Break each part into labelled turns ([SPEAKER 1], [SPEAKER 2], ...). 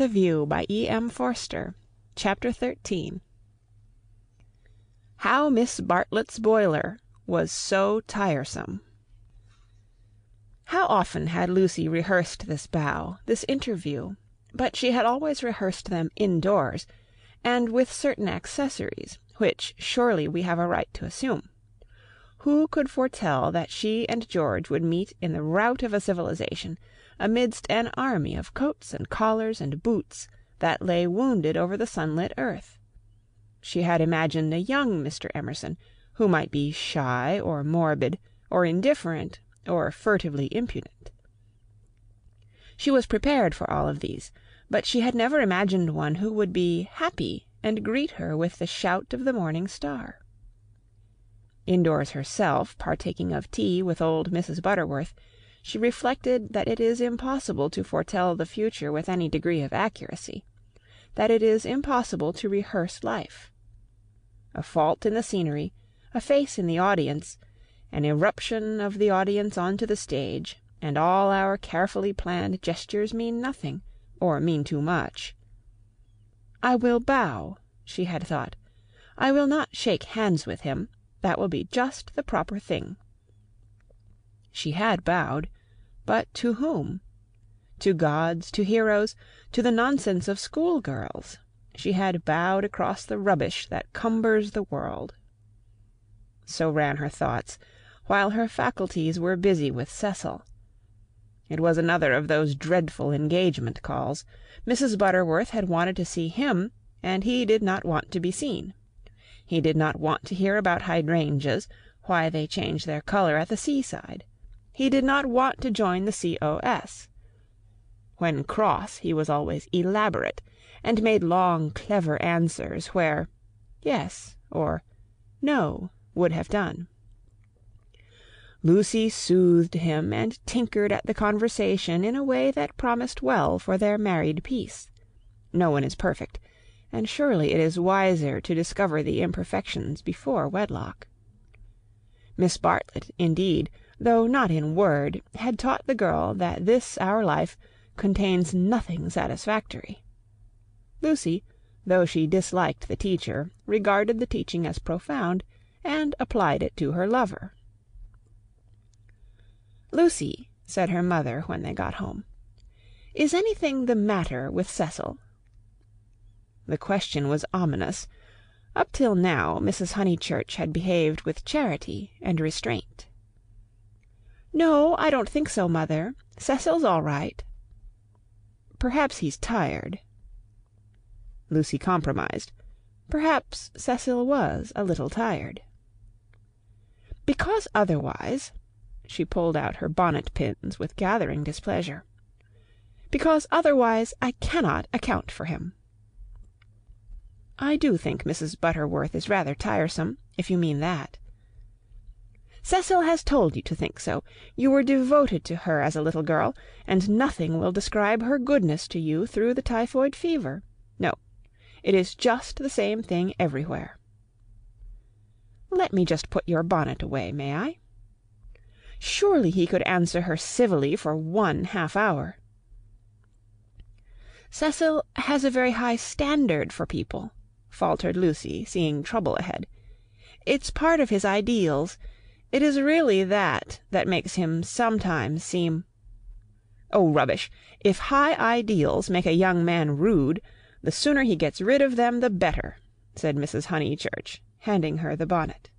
[SPEAKER 1] with a View by E.M. Forster CHAPTER XIII How Miss Bartlett's Boiler Was So Tiresome How often had Lucy rehearsed this bow, this interview; but she had always rehearsed them indoors, and with certain accessories, which surely we have a right to assume. Who could foretell that she and George would meet in the rout of a civilization, amidst an army of coats and collars and boots that lay wounded over the sunlit earth? She had imagined a young Mr. Emerson, who might be shy, or morbid, or indifferent, or furtively impudent. She was prepared for all of these, but she had never imagined one who would be happy and greet her with the shout of the morning star. Indoors herself, partaking of tea with old Mrs. Butterworth, she reflected that it is impossible to foretell the future with any degree of accuracy, that it is impossible to rehearse life. A fault in the scenery, a face in the audience, an irruption of the audience on to the stage, and all our carefully planned gestures mean nothing, or mean too much. I will bow, she had thought. I will not shake hands with him. That will be just the proper thing. She had bowed, but to whom? To gods, to heroes, to the nonsense of schoolgirls. She had bowed across the rubbish that cumbers the world. So ran her thoughts, while her faculties were busy with Cecil. It was another of those dreadful engagement calls. Mrs. Butterworth had wanted to see him, and he did not want to be seen. He did not want to hear about hydrangeas, why they change their colour at the seaside. He did not want to join the C.O.S. When cross he was always elaborate, and made long clever answers where "Yes" or "No" would have done. Lucy soothed him and tinkered at the conversation in a way that promised well for their married peace. No one is perfect, and surely it is wiser to discover the imperfections before wedlock. Miss Bartlett, indeed, though not in word, had taught the girl that this our life contains nothing satisfactory. Lucy, though she disliked the teacher, regarded the teaching as profound, and applied it to her lover. "Lucy," said her mother when they got home, "is anything the matter with Cecil?" The question was ominous. Up till now Mrs. Honeychurch had behaved with charity and restraint. "No, I don't think so, mother. Cecil's all right." "Perhaps he's tired." Lucy compromised. Perhaps Cecil was a little tired. "Because otherwise she pulled out her bonnet pins with gathering displeasure. "Because otherwise I cannot account for him." "I do think Mrs. Butterworth is rather tiresome, if you mean that." "Cecil has told you to think so. You were devoted to her as a little girl, and nothing will describe her goodness to you through the typhoid fever. No, it is just the same thing everywhere." "Let me just put your bonnet away, may I?" Surely he could answer her civilly for one half hour. "Cecil has a very high standard for people," faltered Lucy, seeing trouble ahead. "It's part of his ideals. It is really that that makes him sometimes seem "Oh, rubbish! If high ideals make a young man rude, the sooner he gets rid of them the better," said Mrs. Honeychurch, handing her the bonnet.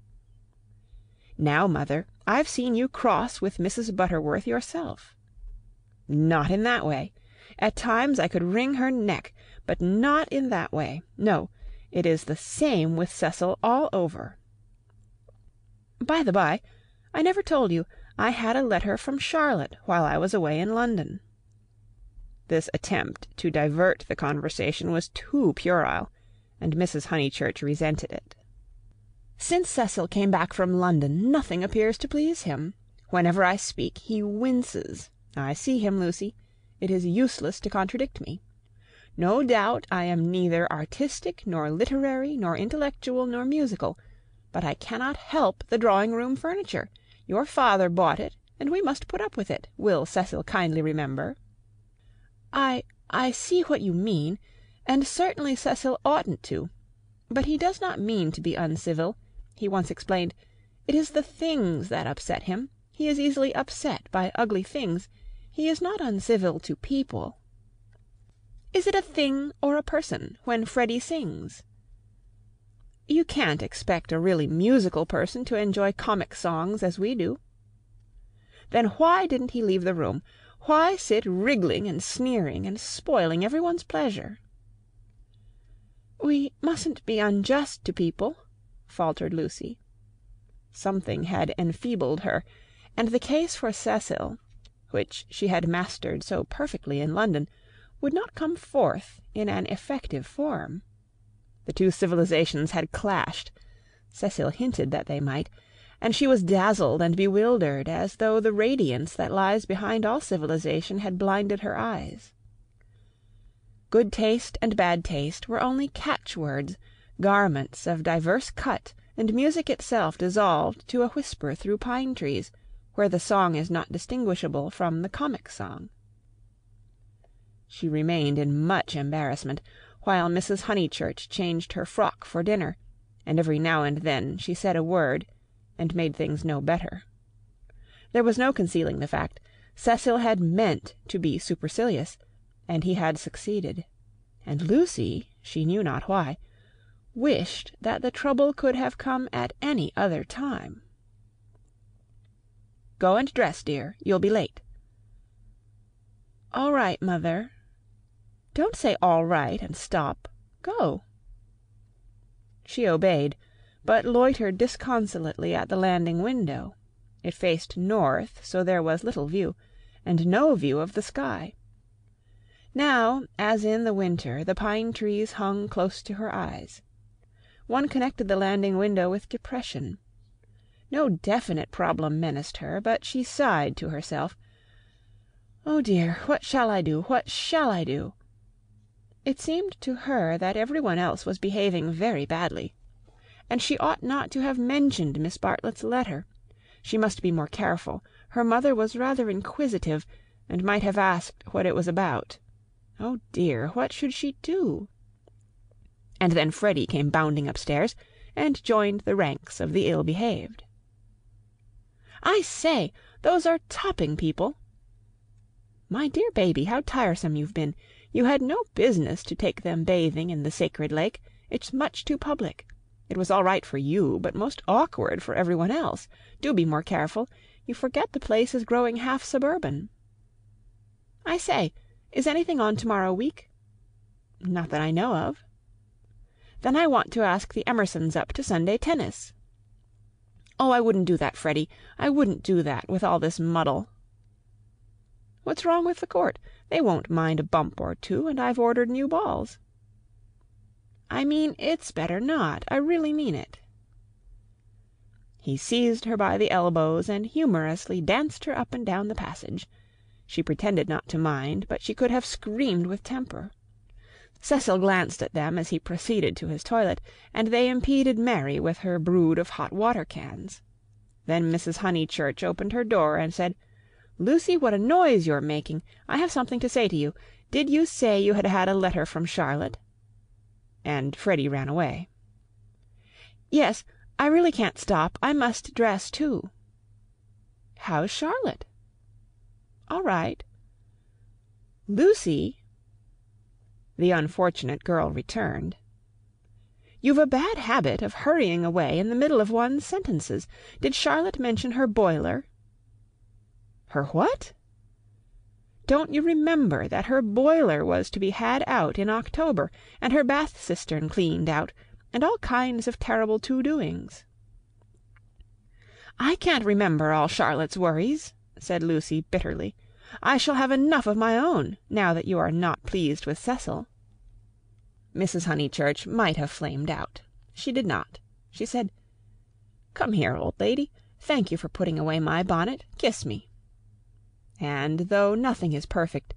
[SPEAKER 1] Now, mother, I've seen you cross with Mrs. Butterworth yourself." "Not in that way. At times I could wring her neck, but not in that way. No, it is the same with Cecil all over. By the by, I never told you I had a letter from Charlotte while I was away in London." This attempt to divert the conversation was too puerile, and Mrs. Honeychurch resented it. Since Cecil came back from London nothing appears to please him. Whenever I speak he winces. I see him, Lucy. It is useless to contradict me. No doubt I am neither artistic, nor literary, nor intellectual, nor musical, but I cannot help the drawing room furniture. Your father bought it, and we must put up with it, will Cecil kindly remember." "I I see what you mean, and certainly Cecil oughtn't to. But he does not mean to be uncivil. He once explained, it is the things that upset him. He is easily upset by ugly things. He is not uncivil to people." "Is it a thing or a person when Freddy sings?" "You can't expect a really musical person to enjoy comic songs as we do." "Then why didn't he leave the room? Why sit wriggling and sneering and spoiling everyone's pleasure?" "We mustn't be unjust to people," faltered Lucy. Something had enfeebled her, and the case for Cecil, which she had mastered so perfectly in London, would not come forth in an effective form. The two civilizations had clashed Cecil hinted that they might and she was dazzled and bewildered, as though the radiance that lies behind all civilization had blinded her eyes. Good taste and bad taste were only catchwords, garments of diverse cut, and music itself dissolved to a whisper through pine trees, where the song is not distinguishable from the comic song. She remained in much embarrassment, while Mrs. Honeychurch changed her frock for dinner, and every now and then she said a word, and made things no better. There was no concealing the fact. Cecil had meant to be supercilious, and he had succeeded. And Lucy, she knew not why, wished that the trouble could have come at any other time. "Go and dress, dear. You'll be late." "All right, mother." "Don't say all right and stop. Go." She obeyed, but loitered disconsolately at the landing window. It faced north, so there was little view, and no view of the sky. Now, as in the winter, the pine trees hung close to her eyes. One connected the landing window with depression. No definite problem menaced her, but she sighed to herself. "Oh dear, what shall I do? What shall I do?" It seemed to her that every one else was behaving very badly. And she ought not to have mentioned Miss Bartlett's letter. She must be more careful. Her mother was rather inquisitive, and might have asked what it was about. Oh dear, what should she do? And then Freddy came bounding upstairs, and joined the ranks of the ill behaved. "I say, those are Topping people!" "My dear baby, how tiresome you've been! You had no business to take them bathing in the sacred lake. It's much too public. It was all right for you, but most awkward for every one else. Do be more careful. You forget the place is growing half suburban." "I say, is anything on to morrow week?" "Not that I know of." Then I want to ask the Emersons up to Sunday tennis." "Oh, I wouldn't do that, Freddy. I wouldn't do that, with all this muddle." "What's wrong with the court? They won't mind a bump or two, and I've ordered new balls." "I mean, it's better not. I really mean it." He seized her by the elbows and humorously danced her up and down the passage. She pretended not to mind, but she could have screamed with temper. Cecil glanced at them as he proceeded to his toilet, and they impeded Mary with her brood of hot water cans. Then Mrs. Honeychurch opened her door and said, "Lucy, what a noise you're making! I have something to say to you. Did you say you had had a letter from Charlotte?" And Freddy ran away. "Yes. I really can't stop. I must dress too." "How's Charlotte?" "All right." "Lucy!" The unfortunate girl returned. "You've a bad habit of hurrying away in the middle of one's sentences. Did Charlotte mention her boiler?" "Her what?" "Don't you remember that her boiler was to be had out in October, and her bath cistern cleaned out, and all kinds of terrible to doings?" "I can't remember all Charlotte's worries," said Lucy bitterly. "I shall have enough of my own, now that you are not pleased with Cecil. Mrs. Honeychurch might have flamed out. She did not. She said, "Come here, old lady. Thank you for putting away my bonnet. Kiss me." And though nothing is perfect,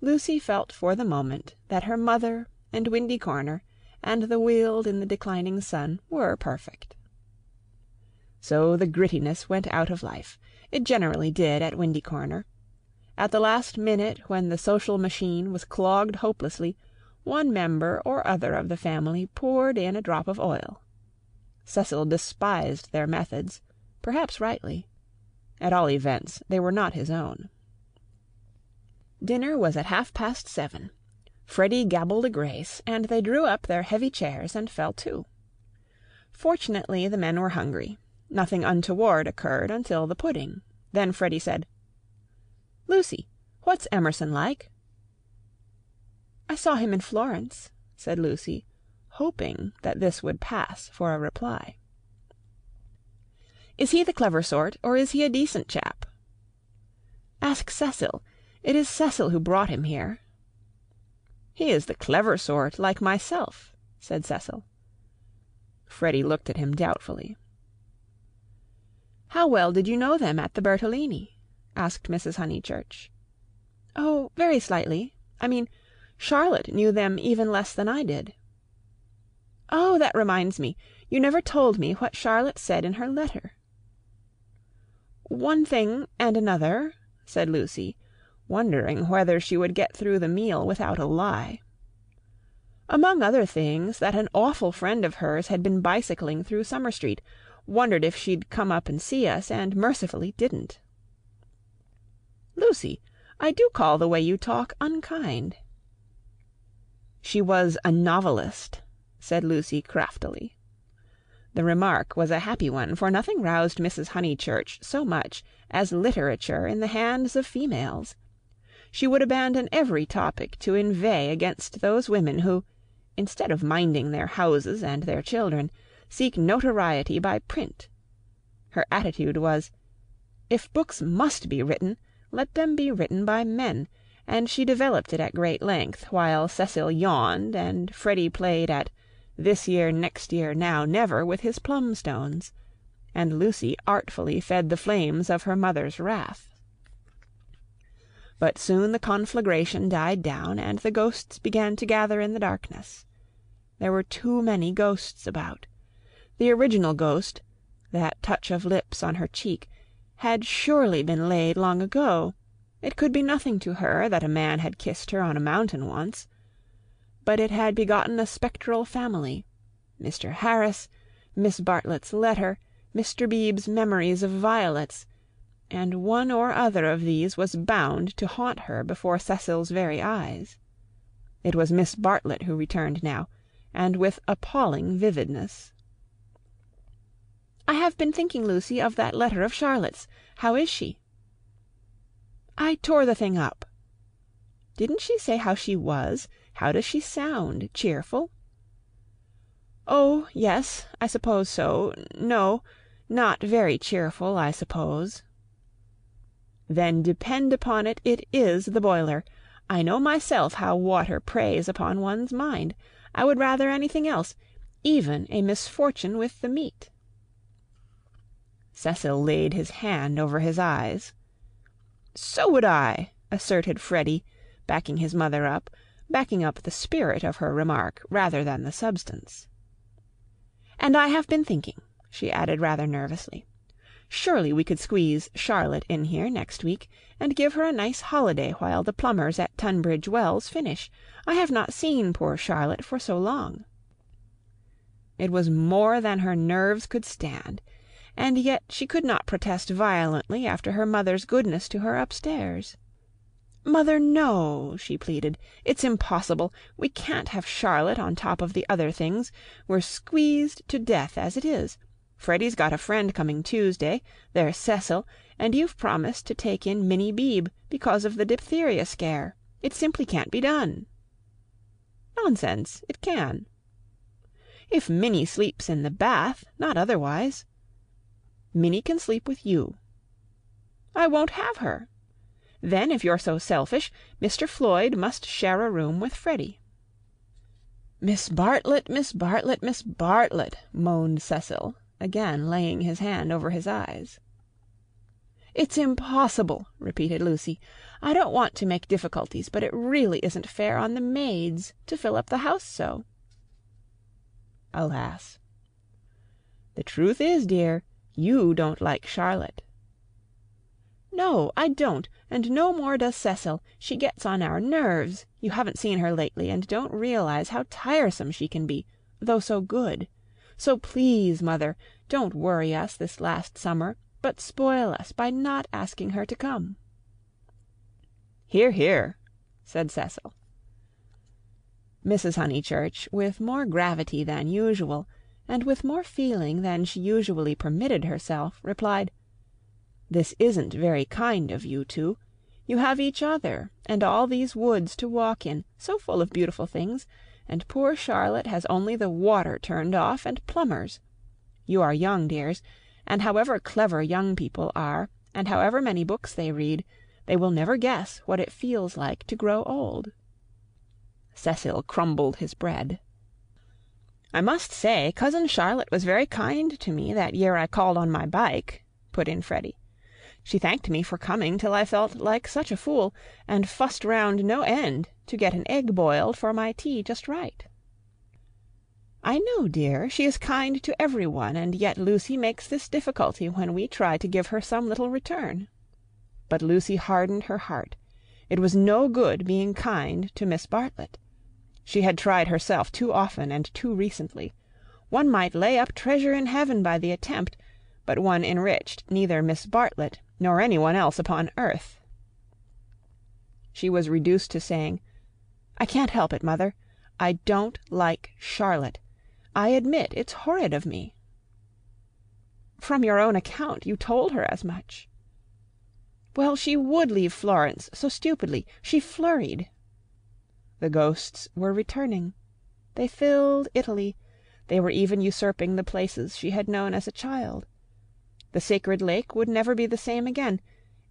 [SPEAKER 1] Lucy felt for the moment that her mother and Windy Corner and the Weald in the declining sun were perfect. So the grittiness went out of life. It generally did at Windy Corner. At the last minute, when the social machine was clogged hopelessly, one member or other of the family poured in a drop of oil. Cecil despised their methods, perhaps rightly. At all events, they were not his own. Dinner was at half past seven. Freddy gabbled a grace, and they drew up their heavy chairs and fell to. Fortunately the men were hungry. Nothing untoward occurred until the pudding. Then Freddy said, "Lucy, what's Emerson like?" "I saw him in Florence," said Lucy, hoping that this would pass for a reply. "Is he the clever sort, or is he a decent chap?" "Ask Cecil. It is Cecil who brought him here." "He is the clever sort, like myself," said Cecil. Freddy looked at him doubtfully. "How well did you know them at the Bertolini?" asked Mrs. Honeychurch. "Oh, very slightly. I mean, Charlotte knew them even less than I did." "Oh, that reminds me. You never told me what Charlotte said in her letter." "One thing and another," said Lucy wondering whether she would get through the meal without a lie. Among other things, that an awful friend of hers had been bicycling through Summer Street, wondered if she'd come up and see us, and mercifully didn't. Lucy, I do call the way you talk unkind. She was a novelist, said Lucy craftily. The remark was a happy one, for nothing roused Mrs. Honeychurch so much as literature in the hands of females she would abandon every topic to inveigh against those women who, instead of minding their houses and their children, seek notoriety by print. Her attitude was, if books must be written, let them be written by men, and she developed it at great length while Cecil yawned and Freddy played at this year, next year, now, never with his plumstones, and Lucy artfully fed the flames of her mother's wrath. But soon the conflagration died down, and the ghosts began to gather in the darkness. There were too many ghosts about. The original ghost, that touch of lips on her cheek, had surely been laid long ago. It could be nothing to her that a man had kissed her on a mountain once. But it had begotten a spectral family Mr. Harris, Miss Bartlett's letter, Mr. Beebe's memories of violets and one or other of these was bound to haunt her before Cecil's very eyes. It was Miss Bartlett who returned now, and with appalling vividness. "I have been thinking, Lucy, of that letter of Charlotte's. How is she?" "I tore the thing up." "Didn't she say how she was? How does she sound? Cheerful?" "Oh, yes, I suppose so. No, not very cheerful, I suppose then depend upon it, it is the boiler. I know myself how water preys upon one's mind. I would rather anything else, even a misfortune with the meat." Cecil laid his hand over his eyes. "So would I," asserted Freddy, backing his mother up, backing up the spirit of her remark rather than the substance. "And I have been thinking," she added rather nervously. Surely we could squeeze Charlotte in here next week, and give her a nice holiday while the plumbers at Tunbridge Wells finish. I have not seen poor Charlotte for so long." It was more than her nerves could stand, and yet she could not protest violently after her mother's goodness to her upstairs. "Mother, no," she pleaded. "It's impossible. We can't have Charlotte on top of the other things. We're squeezed to death as it is. Freddy's got a friend coming Tuesday, there's Cecil, and you've promised to take in Minnie Beebe because of the diphtheria scare. It simply can't be done." "Nonsense! It can." "If Minnie sleeps in the bath, not otherwise." "Minnie can sleep with you." "I won't have her." "Then, if you're so selfish, Mr. Floyd must share a room with Freddy." "Miss Bartlett, Miss Bartlett, Miss Bartlett," moaned Cecil again laying his hand over his eyes. "It's impossible," repeated Lucy. "I don't want to make difficulties, but it really isn't fair on the maids to fill up the house so." Alas! "The truth is, dear, you don't like Charlotte." "No, I don't. And no more does Cecil. She gets on our nerves. You haven't seen her lately, and don't realise how tiresome she can be, though so good. So please, Mother, don't worry us this last summer, but spoil us by not asking her to come." "Hear, hear!" said Cecil. Mrs. Honeychurch, with more gravity than usual, and with more feeling than she usually permitted herself, replied, "This isn't very kind of you two. You have each other, and all these woods to walk in, so full of beautiful things, and poor Charlotte has only the water turned off and plumbers. You are young, dears, and however clever young people are, and however many books they read, they will never guess what it feels like to grow old." Cecil crumbled his bread. "I must say Cousin Charlotte was very kind to me that year I called on my bike," put in Freddy. She thanked me for coming till I felt like such a fool, and fussed round no end to get an egg boiled for my tea just right." "I know, dear, she is kind to every one, and yet Lucy makes this difficulty when we try to give her some little return." But Lucy hardened her heart. It was no good being kind to Miss Bartlett. She had tried herself too often and too recently. One might lay up treasure in heaven by the attempt, but one enriched neither Miss Bartlett nor any one else upon earth. She was reduced to saying, "I can't help it, Mother. I don't like Charlotte. I admit it's horrid of me." "From your own account you told her as much." "Well, she would leave Florence so stupidly. She flurried." The ghosts were returning. They filled Italy. They were even usurping the places she had known as a child. The sacred lake would never be the same again,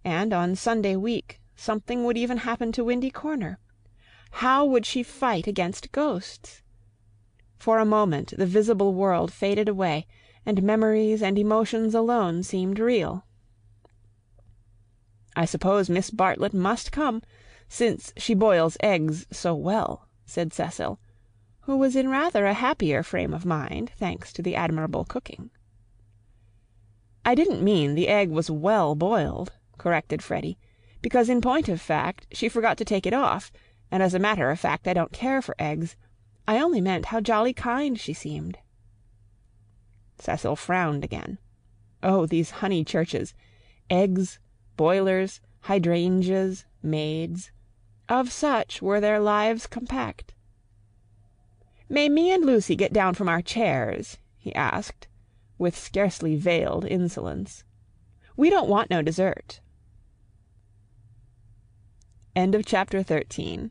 [SPEAKER 1] and on Sunday week something would even happen to Windy Corner. How would she fight against ghosts? For a moment the visible world faded away, and memories and emotions alone seemed real. "I suppose Miss Bartlett must come, since she boils eggs so well," said Cecil, who was in rather a happier frame of mind, thanks to the admirable cooking. "I didn't mean the egg was well boiled," corrected Freddy, "because in point of fact she forgot to take it off, and as a matter of fact I don't care for eggs. I only meant how jolly kind she seemed." Cecil frowned again. Oh, these Honeychurches! Eggs, boilers, hydrangeas, maids. Of such were their lives compact. "May me and Lucy get down from our chairs?" he asked with scarcely veiled insolence. "We don't want no dessert." End of Chapter 13